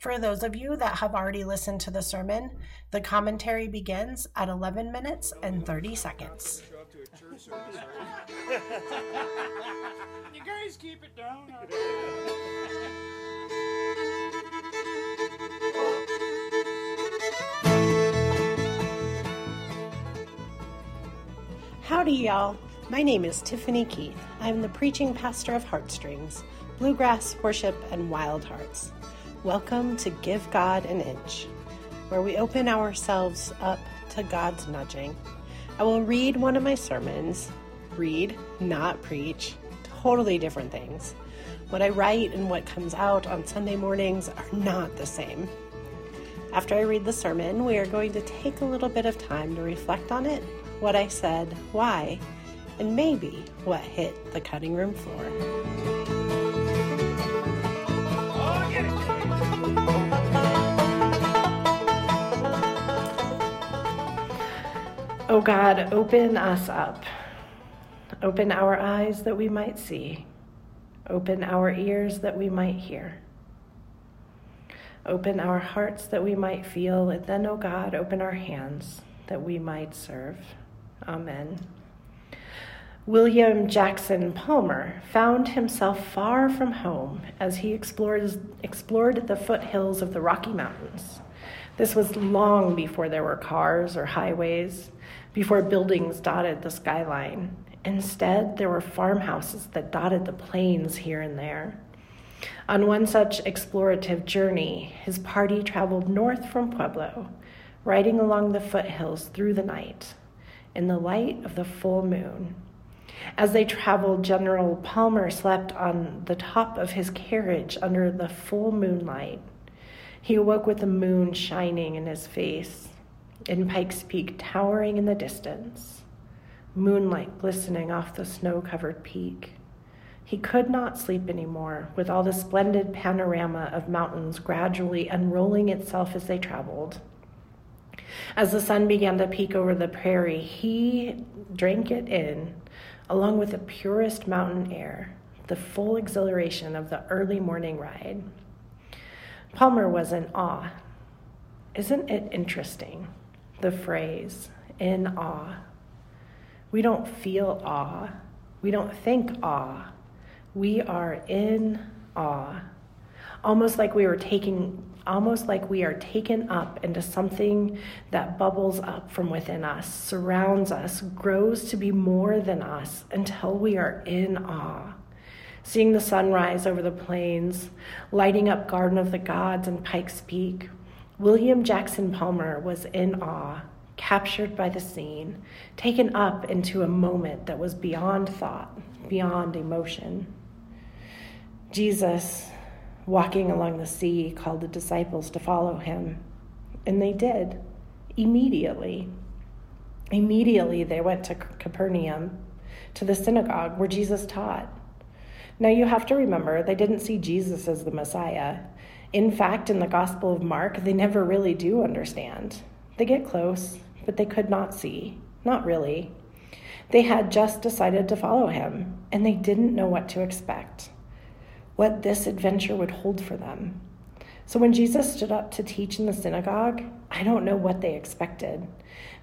For those of you that have already listened to the sermon, the commentary begins at 11 minutes and 30 seconds. you guys keep it down. Howdy, y'all. My name is Tiffany Keith. I'm the preaching pastor of Heartstrings, Bluegrass, Worship, and Wild Hearts. Welcome to Give God an Inch, where we open ourselves up to God's nudging. I will read one of my sermons, read, not preach, totally different things. What I write and what comes out on Sunday mornings are not the same. After I read the sermon, we are going to take a little bit of time to reflect on it what I said, why, and maybe what hit the cutting room floor. Oh God, open us up. Open our eyes that we might see. Open our ears that we might hear. Open our hearts that we might feel. And then, oh God, open our hands that we might serve. Amen. William Jackson Palmer found himself far from home as he explored, explored the foothills of the Rocky Mountains. This was long before there were cars or highways, before buildings dotted the skyline. Instead, there were farmhouses that dotted the plains here and there. On one such explorative journey, his party traveled north from Pueblo, riding along the foothills through the night in the light of the full moon. As they traveled, General Palmer slept on the top of his carriage under the full moonlight. He awoke with the moon shining in his face, in Pikes Peak towering in the distance, moonlight glistening off the snow covered peak. He could not sleep anymore, with all the splendid panorama of mountains gradually unrolling itself as they traveled. As the sun began to peek over the prairie, he drank it in, along with the purest mountain air, the full exhilaration of the early morning ride. Palmer was in awe. Isn't it interesting, the phrase, in awe? We don't feel awe. We don't think awe. We are in awe. Almost like we were taking almost like we are taken up into something that bubbles up from within us, surrounds us, grows to be more than us until we are in awe. Seeing the sunrise over the plains, lighting up Garden of the Gods and Pikes Peak, William Jackson Palmer was in awe, captured by the scene, taken up into a moment that was beyond thought, beyond emotion. Jesus, walking along the sea, called the disciples to follow him. And they did immediately. Immediately, they went to Capernaum, to the synagogue where Jesus taught. Now, you have to remember, they didn't see Jesus as the Messiah. In fact, in the Gospel of Mark, they never really do understand. They get close, but they could not see. Not really. They had just decided to follow him, and they didn't know what to expect what this adventure would hold for them. So when Jesus stood up to teach in the synagogue, I don't know what they expected.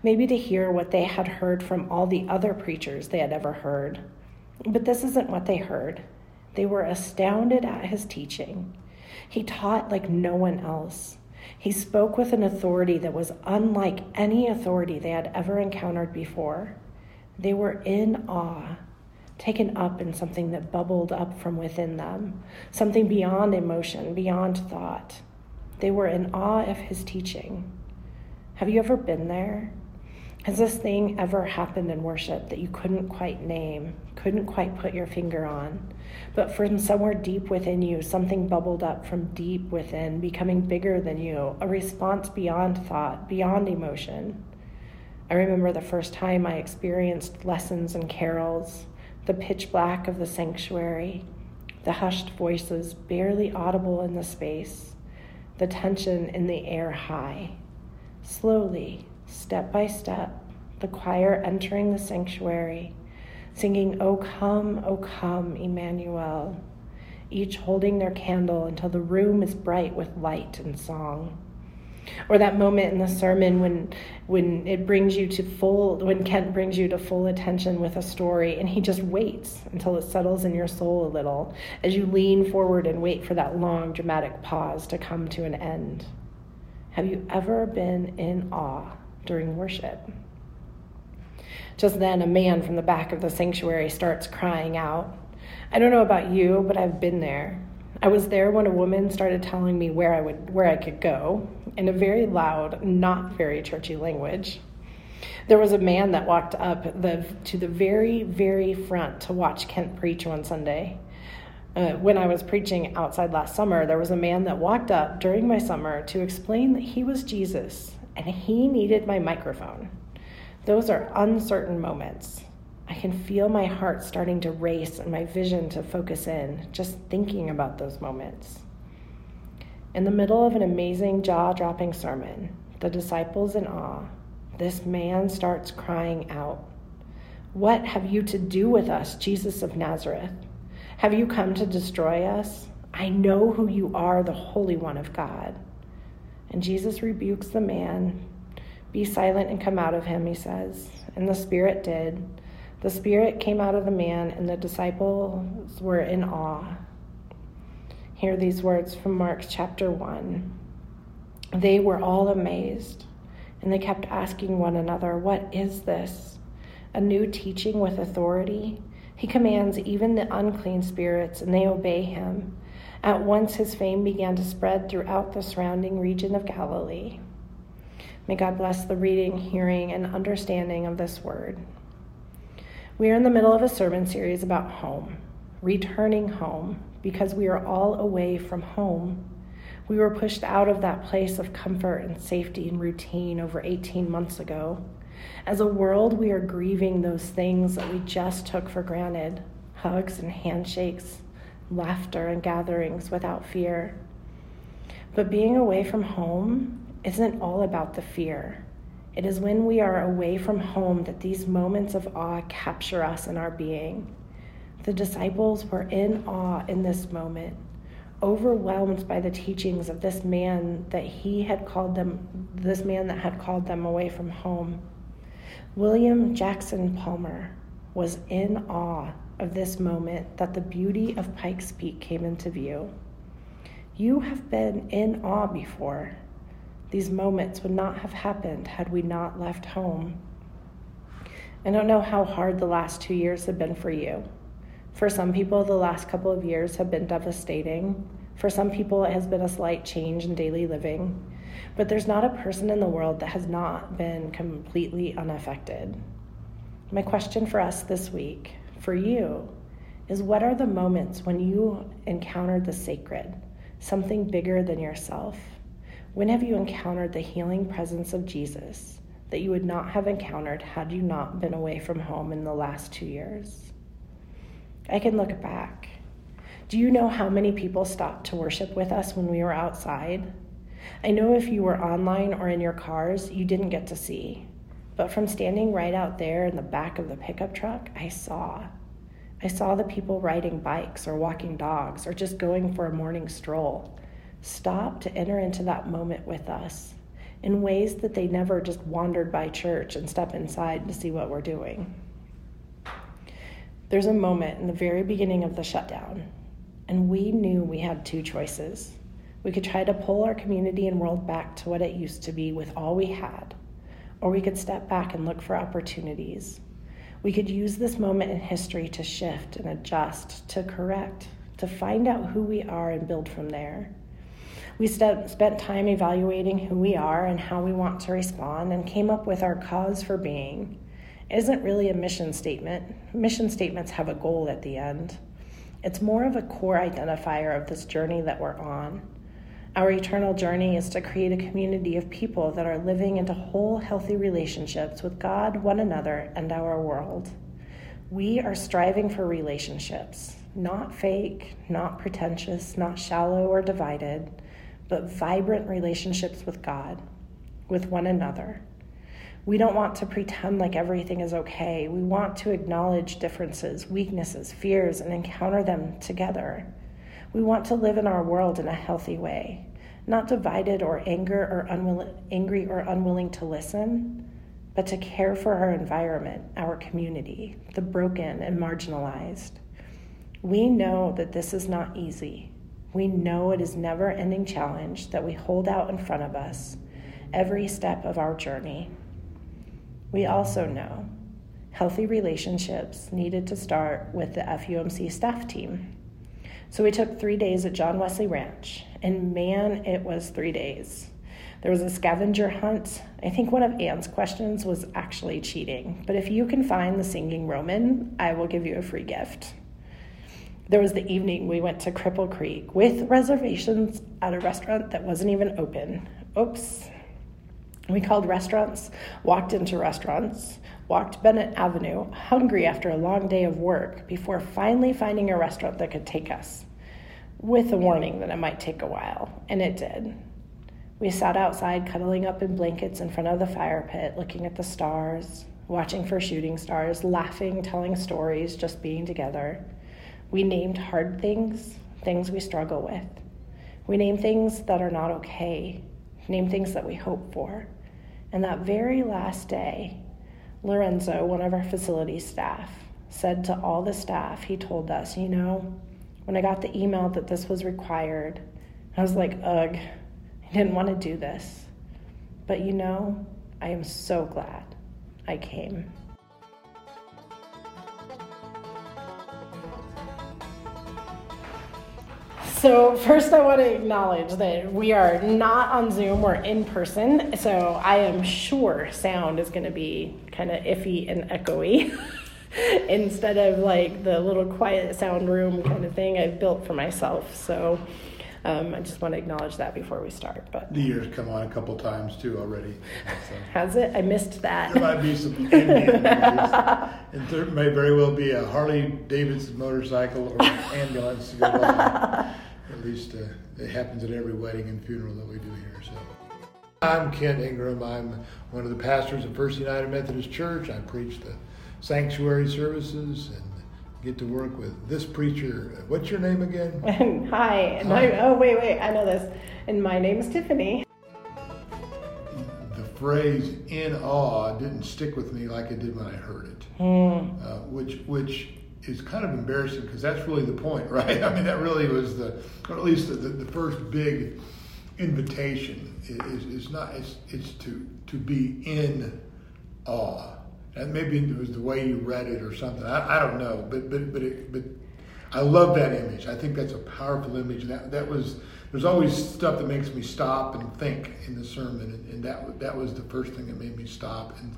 Maybe to hear what they had heard from all the other preachers they had ever heard. But this isn't what they heard. They were astounded at his teaching. He taught like no one else. He spoke with an authority that was unlike any authority they had ever encountered before. They were in awe taken up in something that bubbled up from within them, something beyond emotion, beyond thought. They were in awe of his teaching. Have you ever been there? Has this thing ever happened in worship that you couldn't quite name, couldn't quite put your finger on? But from somewhere deep within you, something bubbled up from deep within, becoming bigger than you, a response beyond thought, beyond emotion. I remember the first time I experienced lessons and carols, the pitch black of the sanctuary, the hushed voices barely audible in the space, the tension in the air high. Slowly, step by step, the choir entering the sanctuary, singing, O come, O come, Emmanuel. each holding their candle until the room is bright with light and song. Or that moment in the sermon when when it brings you to full when Kent brings you to full attention with a story and he just waits until it settles in your soul a little as you lean forward and wait for that long dramatic pause to come to an end. Have you ever been in awe during worship? Just then, a man from the back of the sanctuary starts crying out. I don't know about you, but I've been there. I was there when a woman started telling me where I would where I could go in a very loud, not very churchy language. There was a man that walked up the, to the very, very front to watch Kent preach one Sunday. Uh, when I was preaching outside last summer, there was a man that walked up during my summer to explain that he was Jesus and he needed my microphone. Those are uncertain moments. I can feel my heart starting to race and my vision to focus in, just thinking about those moments. In the middle of an amazing jaw dropping sermon, the disciples in awe, this man starts crying out, What have you to do with us, Jesus of Nazareth? Have you come to destroy us? I know who you are, the Holy One of God. And Jesus rebukes the man be silent and come out of him, he says. And the Spirit did. The Spirit came out of the man, and the disciples were in awe. Hear these words from Mark chapter 1. They were all amazed, and they kept asking one another, What is this? A new teaching with authority? He commands even the unclean spirits, and they obey him. At once his fame began to spread throughout the surrounding region of Galilee. May God bless the reading, hearing, and understanding of this word. We are in the middle of a sermon series about home, returning home, because we are all away from home. We were pushed out of that place of comfort and safety and routine over 18 months ago. As a world, we are grieving those things that we just took for granted hugs and handshakes, laughter and gatherings without fear. But being away from home isn't all about the fear. It is when we are away from home that these moments of awe capture us in our being. The disciples were in awe in this moment, overwhelmed by the teachings of this man that he had called them, this man that had called them away from home. William Jackson Palmer was in awe of this moment that the beauty of Pikes Peak came into view. You have been in awe before. These moments would not have happened had we not left home. I don't know how hard the last two years have been for you. For some people, the last couple of years have been devastating. For some people, it has been a slight change in daily living. But there's not a person in the world that has not been completely unaffected. My question for us this week, for you, is what are the moments when you encountered the sacred, something bigger than yourself? When have you encountered the healing presence of Jesus that you would not have encountered had you not been away from home in the last two years? I can look back. Do you know how many people stopped to worship with us when we were outside? I know if you were online or in your cars, you didn't get to see. But from standing right out there in the back of the pickup truck, I saw. I saw the people riding bikes or walking dogs or just going for a morning stroll stop to enter into that moment with us in ways that they never just wandered by church and step inside to see what we're doing. There's a moment in the very beginning of the shutdown, and we knew we had two choices. We could try to pull our community and world back to what it used to be with all we had, or we could step back and look for opportunities. We could use this moment in history to shift and adjust, to correct, to find out who we are and build from there. We st- spent time evaluating who we are and how we want to respond and came up with our cause for being. It isn't really a mission statement. Mission statements have a goal at the end. It's more of a core identifier of this journey that we're on. Our eternal journey is to create a community of people that are living into whole, healthy relationships with God, one another, and our world. We are striving for relationships, not fake, not pretentious, not shallow or divided but vibrant relationships with God, with one another. We don't want to pretend like everything is okay. We want to acknowledge differences, weaknesses, fears, and encounter them together. We want to live in our world in a healthy way, not divided or anger or unwilling, angry or unwilling to listen, but to care for our environment, our community, the broken and marginalized. We know that this is not easy. We know it is never ending challenge that we hold out in front of us every step of our journey. We also know healthy relationships needed to start with the FUMC staff team. So we took three days at John Wesley Ranch, and man, it was three days. There was a scavenger hunt. I think one of Anne's questions was actually cheating, but if you can find the singing Roman, I will give you a free gift. There was the evening we went to Cripple Creek with reservations at a restaurant that wasn't even open. Oops. We called restaurants, walked into restaurants, walked Bennett Avenue, hungry after a long day of work, before finally finding a restaurant that could take us, with a warning that it might take a while, and it did. We sat outside, cuddling up in blankets in front of the fire pit, looking at the stars, watching for shooting stars, laughing, telling stories, just being together. We named hard things, things we struggle with. We name things that are not okay, name things that we hope for. And that very last day, Lorenzo, one of our facility staff, said to all the staff, he told us, you know, when I got the email that this was required, I was like, ugh, I didn't want to do this. But you know, I am so glad I came. So, first, I want to acknowledge that we are not on Zoom, we're in person. So, I am sure sound is going to be kind of iffy and echoey instead of like the little quiet sound room kind of thing I've built for myself. So, um, I just want to acknowledge that before we start. But the year's come on a couple times too already. So. Has it? I missed that. There might be some Indian and there may very well be a Harley Davidson motorcycle or an ambulance to go by. At least uh, it happens at every wedding and funeral that we do here. So. I'm Kent Ingram. I'm one of the pastors of First United Methodist Church. I preach the sanctuary services and get to work with this preacher. What's your name again? Hi. Hi. oh, wait, wait. I know this. And my name is Tiffany. The phrase "in awe" didn't stick with me like it did when I heard it, mm. uh, which which is kind of embarrassing because that's really the point, right? I mean, that really was the, or at least the, the, the first big invitation is, is not it's, it's to to be in awe and maybe it was the way you read it or something. I, I don't know, but but but it, but I love that image. I think that's a powerful image. That that was there's always stuff that makes me stop and think in the sermon, and, and that that was the first thing that made me stop and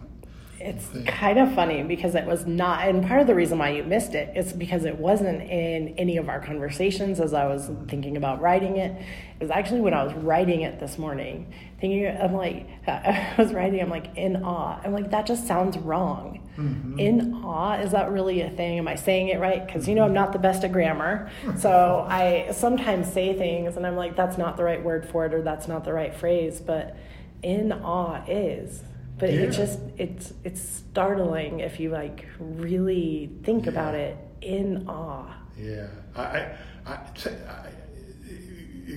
it's kind of funny because it was not, and part of the reason why you missed it is because it wasn't in any of our conversations as I was thinking about writing it. It was actually when I was writing it this morning, thinking, I'm like, I was writing, I'm like, in awe. I'm like, that just sounds wrong. Mm-hmm. In awe, is that really a thing? Am I saying it right? Because, you know, I'm not the best at grammar. So I sometimes say things and I'm like, that's not the right word for it or that's not the right phrase. But in awe is but yeah. it just it's it's startling if you like really think yeah. about it in awe yeah I, I, I,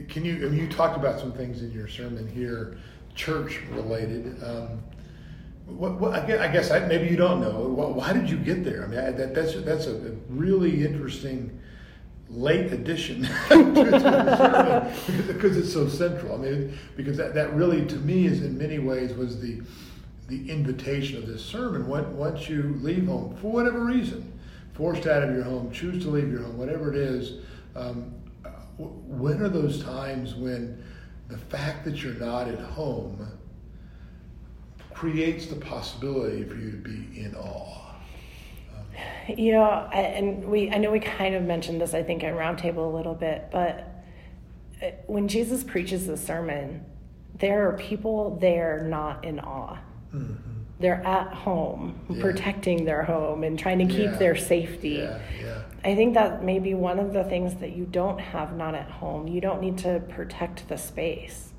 can you I mean, you talked about some things in your sermon here church related um, what, what, I guess, I guess I, maybe you don't know. Why did you get there? I mean, I, that, that's that's a really interesting late addition to, to sermon because it's so central. I mean, because that, that really, to me, is in many ways was the the invitation of this sermon. Once you leave home, for whatever reason, forced out of your home, choose to leave your home, whatever it is, um, when are those times when the fact that you're not at home creates the possibility for you to be in awe? you know, and we I know we kind of mentioned this I think at roundtable a little bit, but uh, when Jesus preaches the sermon, there are people there not in awe. Mm-hmm. They're at home, yeah. protecting their home and trying to keep yeah. their safety. Yeah. I think that may be one of the things that you don't have not at home. You don't need to protect the space.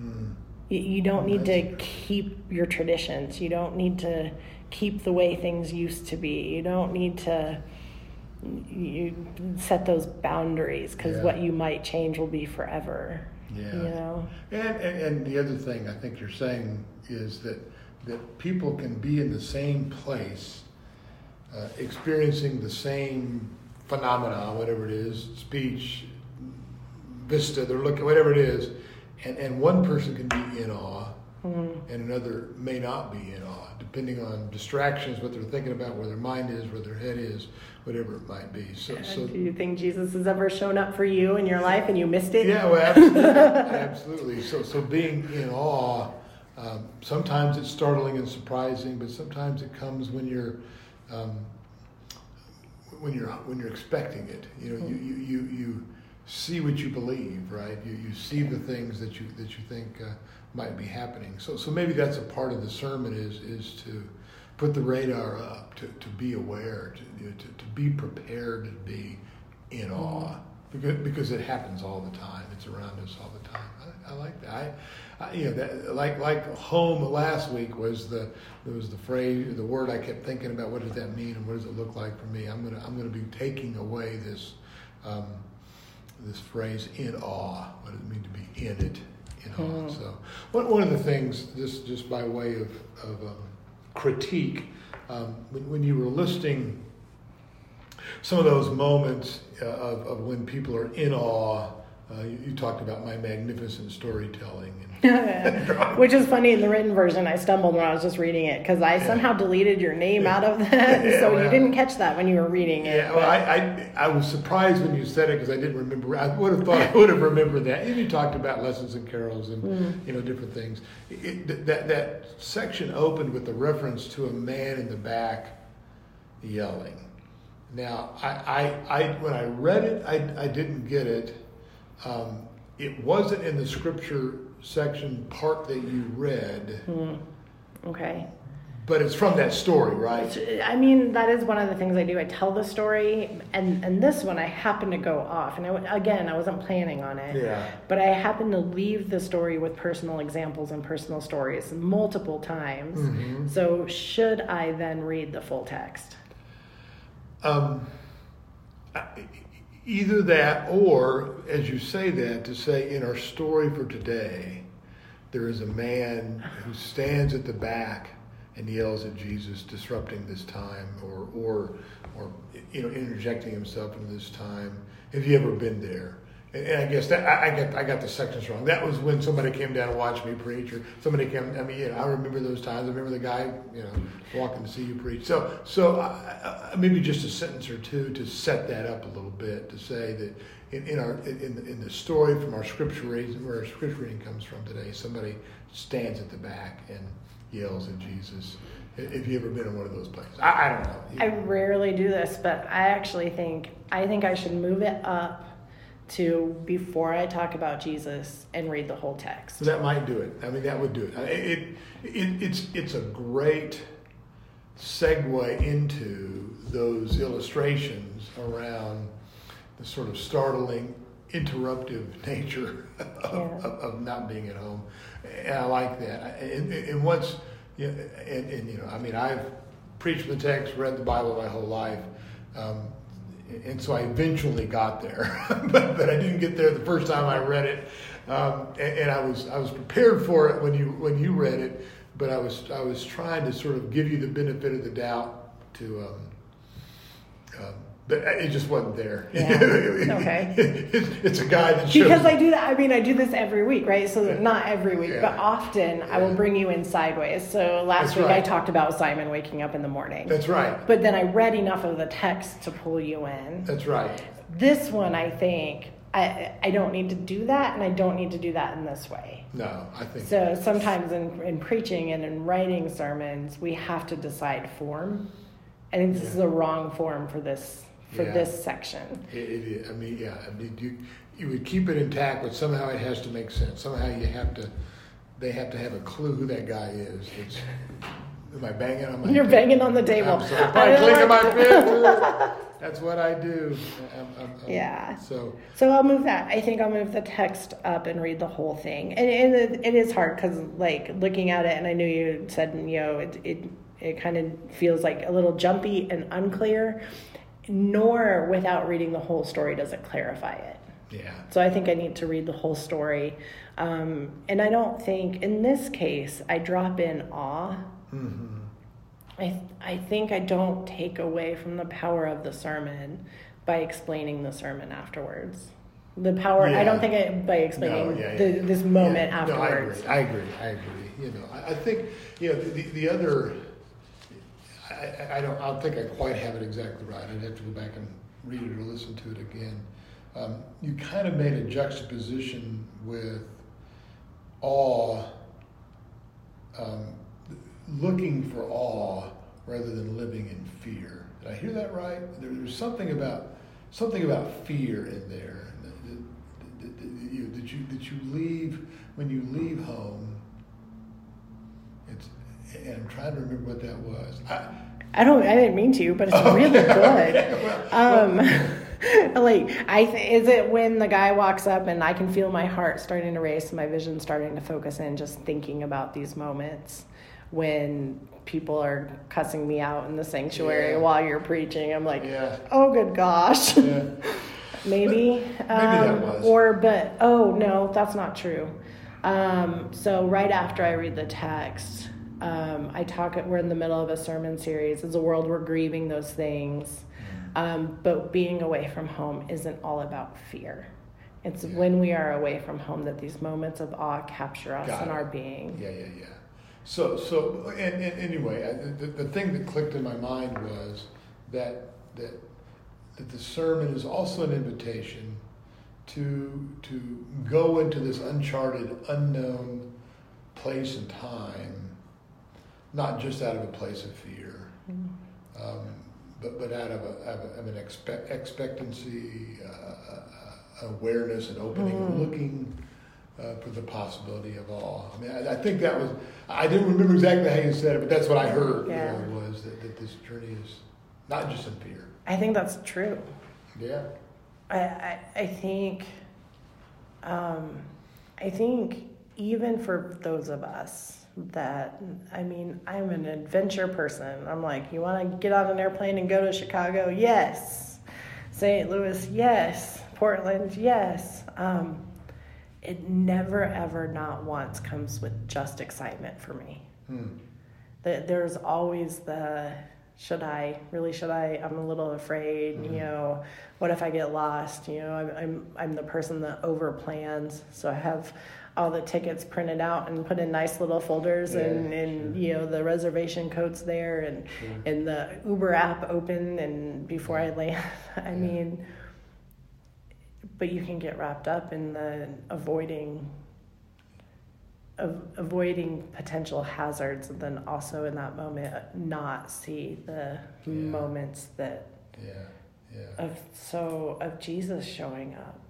Mm. You, you, don't oh, need to keep your traditions. You don't need to keep the way things used to be. You don't need to you set those boundaries because Yeah. what you might change will be forever. Yeah. You know. And, and, and the other thing I think you're saying is that, that people can be in the same place, uh, experiencing the same phenomena, whatever it is, speech, vista, they're looking, whatever it is, and, and one person can be in awe Mm-hmm. and another may not be in awe, depending on distractions, what they're thinking about, where their mind is, where their head is, whatever it might be. So, so Do you think Jesus has ever shown up for you in your life and you missed it? yeah, well, absolutely, absolutely. So, so being in awe, um, sometimes it's startling and surprising, but sometimes it comes when you're, um, when you're when you're expecting it. You know, you you you, you see what you believe, right? You you see the things that you that you think uh, might be happening. So, so maybe that's a part of the sermon is is to put the radar up, to, to be aware, to, you know, to to be prepared to be in awe because, because it happens all the time. It's around us all the time. I, I like that. I, you know, that, like like home last week was the there was the phrase, the word I kept thinking about. What does that mean, and what does it look like for me? I'm gonna I'm gonna be taking away this um, this phrase in awe. What does it mean to be in it? In awe. So one one of the things, just just by way of of um, critique, um, when, when you were listing some of those moments uh, of, of when people are in awe. Uh, you, you talked about my magnificent storytelling. And, Which is funny in the written version. I stumbled when I was just reading it because I somehow deleted your name out of that, Yeah, so you didn't catch that when you were reading it. yeah, well, I, I, I was surprised when you said it because I didn't remember. I would have thought I would have remembered that. And you talked about lessons and carols and you know different things. It, that that section opened with a reference to a man in the back yelling. Now, I, I, I when I read it, I, I didn't get it. Um, it wasn't in the scripture section part that you read, Okay. but it's from that story, right? I mean, that is one of the things I do. I tell the story, and and this one I happen to go off, and I, again, I wasn't planning on it. Yeah. But I happen to leave the story with personal examples and personal stories multiple times. Mm-hmm. So should I then read the full text? Um, I- either that, or as you say that, to say in our story for today, there is a man who stands at the back and yells at Jesus, disrupting this time, or or or you know interjecting himself into this time. Have you ever been there? And, I guess that I, I got I got the sections wrong. That was when somebody came down and watched me preach, or somebody came. I mean, you know, I remember those times. I remember the guy, you know, walking to see you preach. So so I, I, maybe just a sentence or two to set that up a little bit to say that in, in our in in the story from our scripture reading, where our scripture reading comes from today, somebody stands at the back and yells at Jesus. Have you ever been in one of those places? I, I don't know. I rarely do this, but I actually think I think I should move it up to before I talk about Jesus and read the whole text. That might do it. I mean, that would do it. It, it, it's, it's a great segue into those illustrations around the sort of startling, interruptive nature of, Yeah. of, of not being at home. And I like that. And, and once, you know, and, and, you know, I mean, I've preached the text, read the Bible my whole life. Um, and so I eventually got there, but, but I didn't get there the first time I read it, um, and, and I was I was prepared for it when you when you read it, but I was I was trying to sort of give you the benefit of the doubt to, um, um, but it just wasn't there. Yeah. Okay. it's, a guy that shows Because I do that, I mean, I do this every week, right? So not every week, Yeah. but often I will bring you in sideways. So last That's week I talked about Simon waking up in the morning. That's right. But then I read enough of the text to pull you in. That's right. This one, I think, I, I don't need to do that, and I don't need to do that in this way. No, I think So sometimes in, in preaching and in writing sermons, we have to decide form. I think this is the wrong form for this for Yeah. this section. It, it, I mean, yeah. I mean, you you would keep it intact, but somehow it has to make sense. Somehow you have to. They have to have a clue who that guy is. It's, am I banging on my? You're banging on the table. I'm sorry. I clicking my fingers. That's what I do. I'm, I'm, I'm- Yeah. So So I'll move that. I think I'll move the text up and read the whole thing. And, and it, it is hard because, like, looking at it, and I knew you said, you know, it, it, it kind of feels like a little jumpy and unclear. Nor without reading the whole story does it clarify it. Yeah. So I think I need to read the whole story. Um, and I don't think, in this case, I drop in awe. Mm-hmm. I, I think I don't take away from the power of the sermon by explaining the sermon afterwards. The power, I don't think I, by explaining No, yeah, the, yeah. this moment Yeah, afterwards. No, I agree. I agree. I agree. You know, I, I think you know the, the other. I, I- don't. I don't think I quite have it exactly right. I'd have to go back and read it or listen to it again. Um, you kind of made a juxtaposition with awe, um, looking for awe rather than living in fear. Did I hear that right? There, there's something about something about fear in there. That, you, that you you leave when you leave home. It's and I'm trying to remember what that was. I, I don't. I didn't mean to, but it's Oh, really okay, good. okay, well, Um, like I th- is it when the guy walks up and I can feel my heart starting to race, my vision starting to focus in, just thinking about these moments when people are cussing me out in the sanctuary Yeah. while you're preaching. I'm like, Yeah. oh good gosh, Yeah. maybe, that um, was. or but oh no, that's not true. Um, so right after I read the text, um, I talk. We're in the middle of a sermon series. As a world, we're grieving those things, um, but being away from home isn't all about fear. It's when we are away from home that these moments of awe capture us Got in it. our being. Yeah, yeah, yeah. So, so, and, and anyway, I, the, the thing that clicked in my mind was that that that the sermon is also an invitation to to go into this uncharted, unknown place and time, not just out of a place of fear, um, but but out of, a, of, a, of an expect, expectancy, uh, uh, awareness, and opening, and looking uh, for the possibility of all. I mean, I, I think that was, I didn't remember exactly how you said it, but that's what I heard, Yeah. you know, was that, that this journey is not just in fear. I think that's true. Yeah. I, I, I think um, I think even for those of us that I mean I'm an adventure person. I'm like, you want to get on an airplane and go to Chicago? Yes. St. Louis? Yes. Portland? Yes. Um, it never ever not once comes with just excitement for me. Hmm. That there's always the should I really should I I'm a little afraid you know what if I get lost you know I'm I'm I'm the person that over plans so I have all the tickets printed out and put in nice little folders Yeah, and and sure. you know the reservation codes there and Sure. and the Uber app open and before I land I Yeah. mean but you can get wrapped up in the avoiding of avoiding potential hazards and then also in that moment not see the Yeah. moments that Yeah. Yeah. of so of Jesus showing up.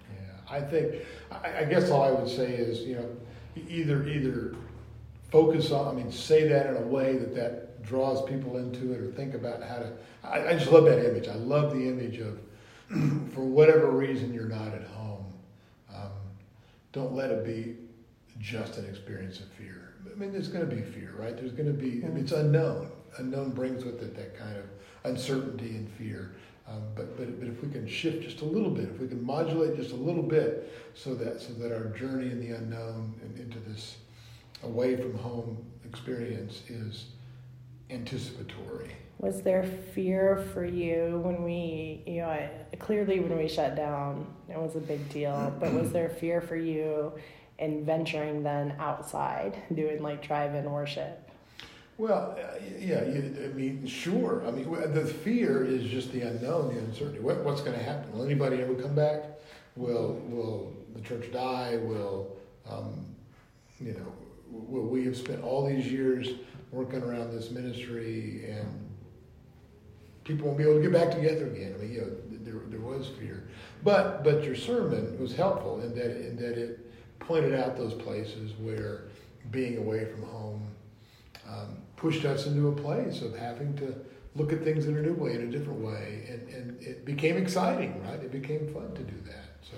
I think, I, I guess all I would say is, you know, either, either focus on, I mean, say that in a way that that draws people into it or think about how to, I, I just love that image. I love the image of, for whatever reason you're not at home, um, don't let it be just an experience of fear. I mean, there's going to be fear, right? There's going to be, I mean, it's unknown. Unknown brings with it that kind of uncertainty and fear. Um, but, but, but if we can shift just a little bit, if we can modulate just a little bit so that, so that our journey in the unknown and into this away from home experience is anticipatory. Was there fear for you when we, you know, clearly when we shut down, it was a big deal, but was there fear for you in venturing then outside, doing like drive in worship? Well, uh, yeah, you, I mean, sure. I mean, the fear is just the unknown, the uncertainty. What, what's going to happen? Will anybody ever come back? Will will the church die? Will um, you know? Will we have spent all these years working around this ministry and people won't be able to get back together again? I mean, you know, there there was fear, but but your sermon was helpful in that in that it pointed out those places where being away from home pushed us into a place of having to look at things in a new way, in a different way, and, and it became exciting, right? It became fun to do that. So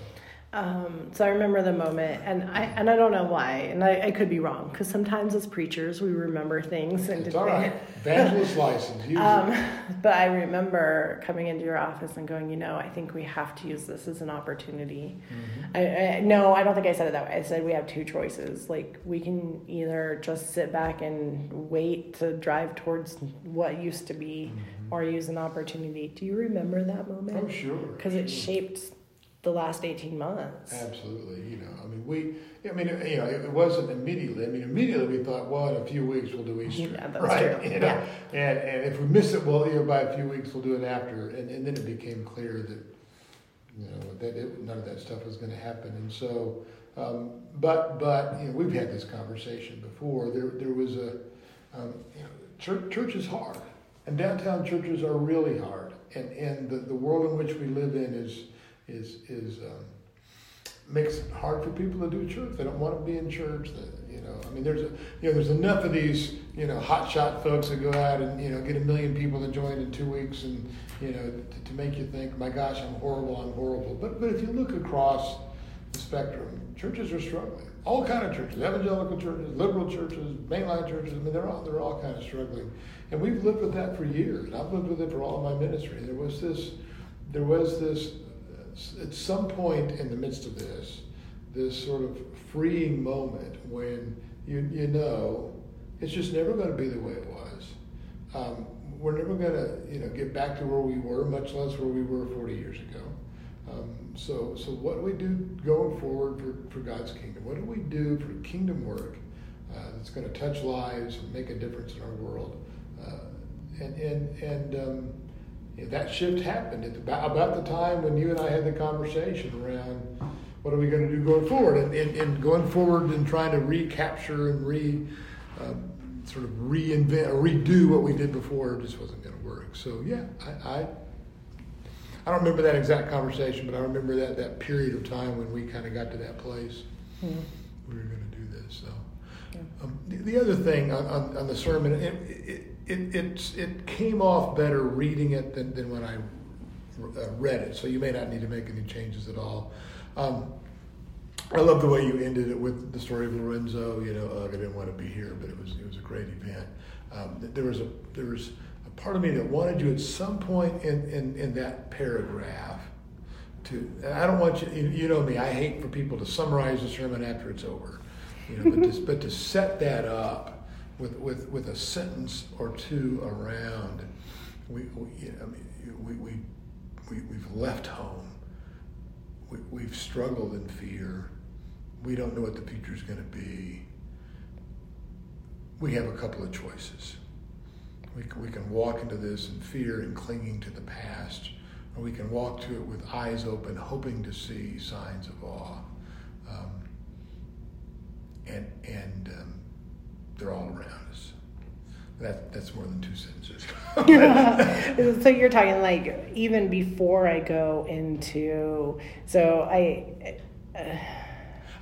Um, so I remember the moment, and I and I don't know why, and I, I could be wrong because sometimes as preachers we remember things and It's all right. Evangelist license. Use Um, but I remember coming into your office and going, you know, I think we have to use this as an opportunity. Mm-hmm. I, I, no, I don't think I said it that way. I said we have two choices. Like we can either just sit back and wait to drive towards what used to be, or use an opportunity. Do you remember that Mm-hmm. Oh, moment? sure. Because it shaped the last eighteen months. Absolutely, you know, I mean, we, I mean, you know, it wasn't immediately. I mean, immediately we thought, well, in a few weeks we'll do Easter, Yeah, that's right? true. You know, Yeah. and and if we miss it, well, you know, by a few weeks we'll do it after, and, and then it became clear that, you know, that it, none of that stuff was going to happen, and so, um, but but you know, we've had this conversation before. There there was a, um, you know, church church is hard, and downtown churches are really hard, and and the, the world in which we live in is is is. Um, makes it hard for people to do church. They don't want to be in church. You know, I mean, there's a you know, there's enough of these you know hotshot folks that go out and you know get a million people to join in two weeks, and you know to, to make you think, my gosh, I'm horrible, I'm horrible. But but if you look across the spectrum, churches are struggling. All kind of churches, evangelical churches, liberal churches, mainline churches. I mean, they're all they're all kind of struggling, and we've lived with that for years. I've lived with it for all of my ministry. There was this, there was this, at some point in the midst of this, this sort of freeing moment when you you know it's just never going to be the way it was. Um, we're never going to you know get back to where we were, much less where we were 40 years ago. Um, so, so what do we do going forward for, for God's kingdom? What do we do for kingdom work uh, that's going to touch lives and make a difference in our world? Uh, and and and um, that shift happened at the, about, about the time when you and I had the conversation around what are we going to do going forward, and, and, and going forward and trying to recapture and re um, sort of reinvent or redo what we did before just wasn't going to work. So yeah, I, I I don't remember that exact conversation, but I remember that, that period of time when we kind of got to that place. Hmm. We were going to do this. So, Yeah. um, the, the other thing on, on, on the sermon, it, it, it, it, it came off better reading it than, than when I uh, read it. So you may not need to make any changes at all. Um, I love the way you ended it with the story of Lorenzo. You know, I didn't want to be here, but it was it was a great event. Um, there was a there was a part of me that wanted you at some point in, in, in that paragraph to. I don't want you, you. You know me. I hate for people to summarize the sermon after it's over. You know, but to, but to set that up with with with a sentence or two around. We, we I mean, we, we, we, we've left home. We, we've struggled in fear. We don't know what the future is going to be. We have a couple of choices. We, we can walk into this in fear and clinging to the past, or we can walk to it with eyes open, hoping to see signs of awe. Um, and and um, they're all around us. That, that's more than two sentences. so you're talking like even before I go into so I uh,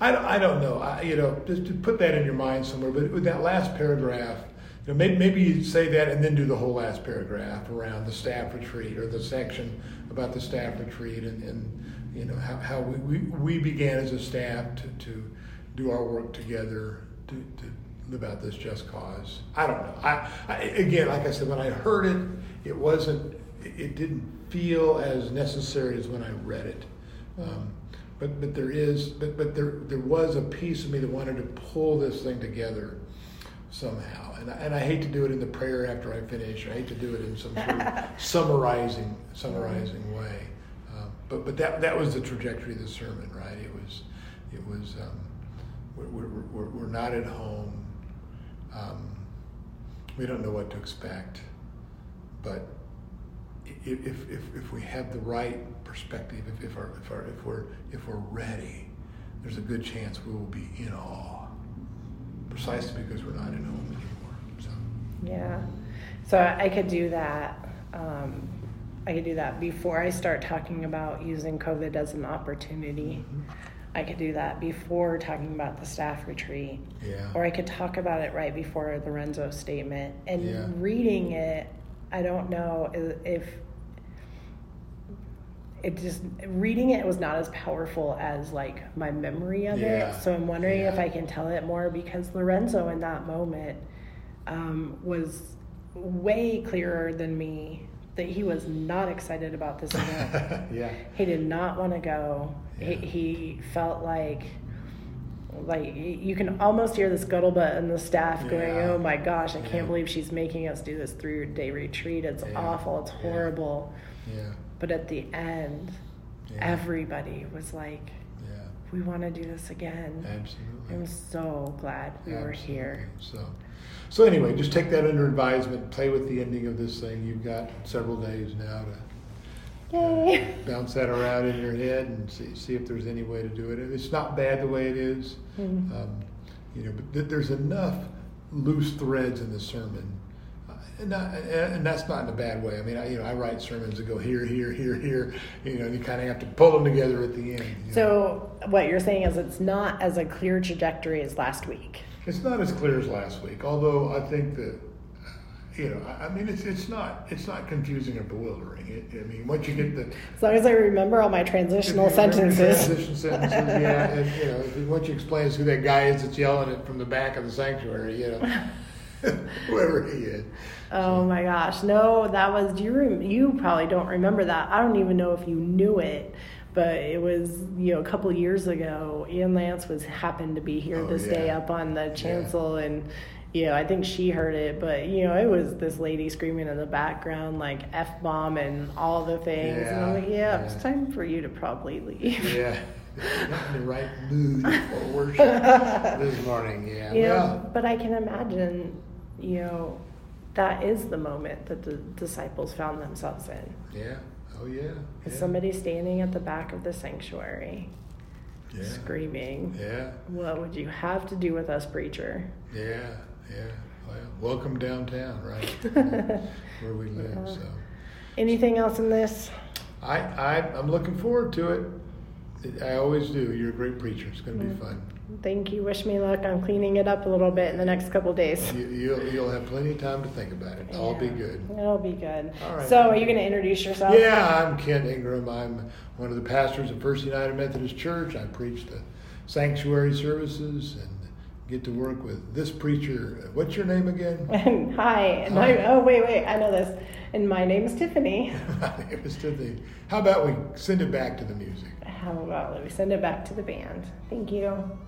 I don't, I don't know. I, you know, just to put that in your mind somewhere. But with that last paragraph, you know, maybe, maybe you say that and then do the whole last paragraph around the staff retreat or the section about the staff retreat and, and you know how, how we, we, we began as a staff to, to do our work together to, to live out this just cause. I don't know. I, I again, like I said, when I heard it, it wasn't. It, didn't feel as necessary as when I read it. Um, but but there is but but there there was a piece of me that wanted to pull this thing together somehow and I, and I hate to do it in the prayer after I finish I hate to do it in some sort of summarizing summarizing way um, but but that that was the trajectory of the sermon right it was it was um, we're, we're, we're not at home um, we don't know what to expect but if, if, if, we have the right perspective, if, if, our, if, our, if, we're, if we're ready, there's a good chance we will be in awe, precisely because we're not in home anymore. So, yeah so I could do that um, I could do that before I start talking about using COVID as an opportunity. I could do that before talking about the staff retreat. yeah. Or I could talk about it right before the Renzo statement. And Yeah. reading it, I don't know if it just reading it was not as powerful as like my memory of Yeah. it. So I'm wondering if I can tell it more because Lorenzo in that moment um, was way clearer than me that he was not excited about this event. yeah. he did not want to go. He, Yeah. he felt like like you can almost hear the scuttlebutt and the staff going, "Oh my gosh, I Yeah. can't believe she's making us do this three day retreat. It's Yeah. awful. It's Yeah. horrible." Yeah. But at the end, Yeah. everybody was like, Yeah. "We want to do this again." Absolutely. I'm so glad we were here. So, so anyway, just take that under advisement. Play with the ending of this thing. You've got several days now to Yay! uh, bounce that around in your head and see, see if there's any way to do it. It's not bad the way it is, Mhm. um, you know. But th- there's enough loose threads in the sermon, uh, and, and that's not in a bad way. I mean, I, you know, I write sermons that go here, here, here, here. You know, and you kind of have to pull them together at the end. you know. So what you're saying is it's not as a clear trajectory as last week. It's not as clear as last week, although I think that you know, I I mean, it's it's not it's not confusing or bewildering. It, I mean, once you get the As long as I remember all my transitional sentences. transition sentences, yeah, and you know, once you explain who that guy is that's yelling it from the back of the sanctuary, you know, whoever he is. Oh my gosh, no, that was do you. Rem- you probably don't remember that. I don't even know if you knew it, but it was you know a couple years ago. Ian Lance was happened to be here Oh, this day up on the chancel, and you know I think she heard it, but you know it was this lady screaming in the background like f bomb and all the things, Yeah, and I'm Yeah, like, yeah, it's time for you to probably leave. Yeah, not in the right mood for worship this morning. Yeah, You know, but I can imagine, you know, that is the moment that the disciples found themselves in. yeah, oh yeah, Is yeah. somebody standing at the back of the sanctuary yeah. screaming, Yeah, What would you have to do with us, preacher? yeah, yeah. Well, welcome downtown, right? Where we live. Yeah. So, Anything else in this? I, I I'm looking forward to it. I always do. You're a great preacher. It's going to be Mm. fun. Thank you. Wish me luck on cleaning it up a little bit in the next couple days. You, you'll you'll have plenty of time to think about it. I'll be Yeah. good. It'll be good. All right. So, are you going to introduce yourself? Yeah, I'm Kent Ingram. I'm one of the pastors of First United Methodist Church. I preach the sanctuary services and get to work with this preacher. What's your name again? And hi. And Hi. I, oh, wait, wait. I know this. And my name is Tiffany. My name is Timothy. How about we send it back to the music? How about we send it back to the band? Thank you.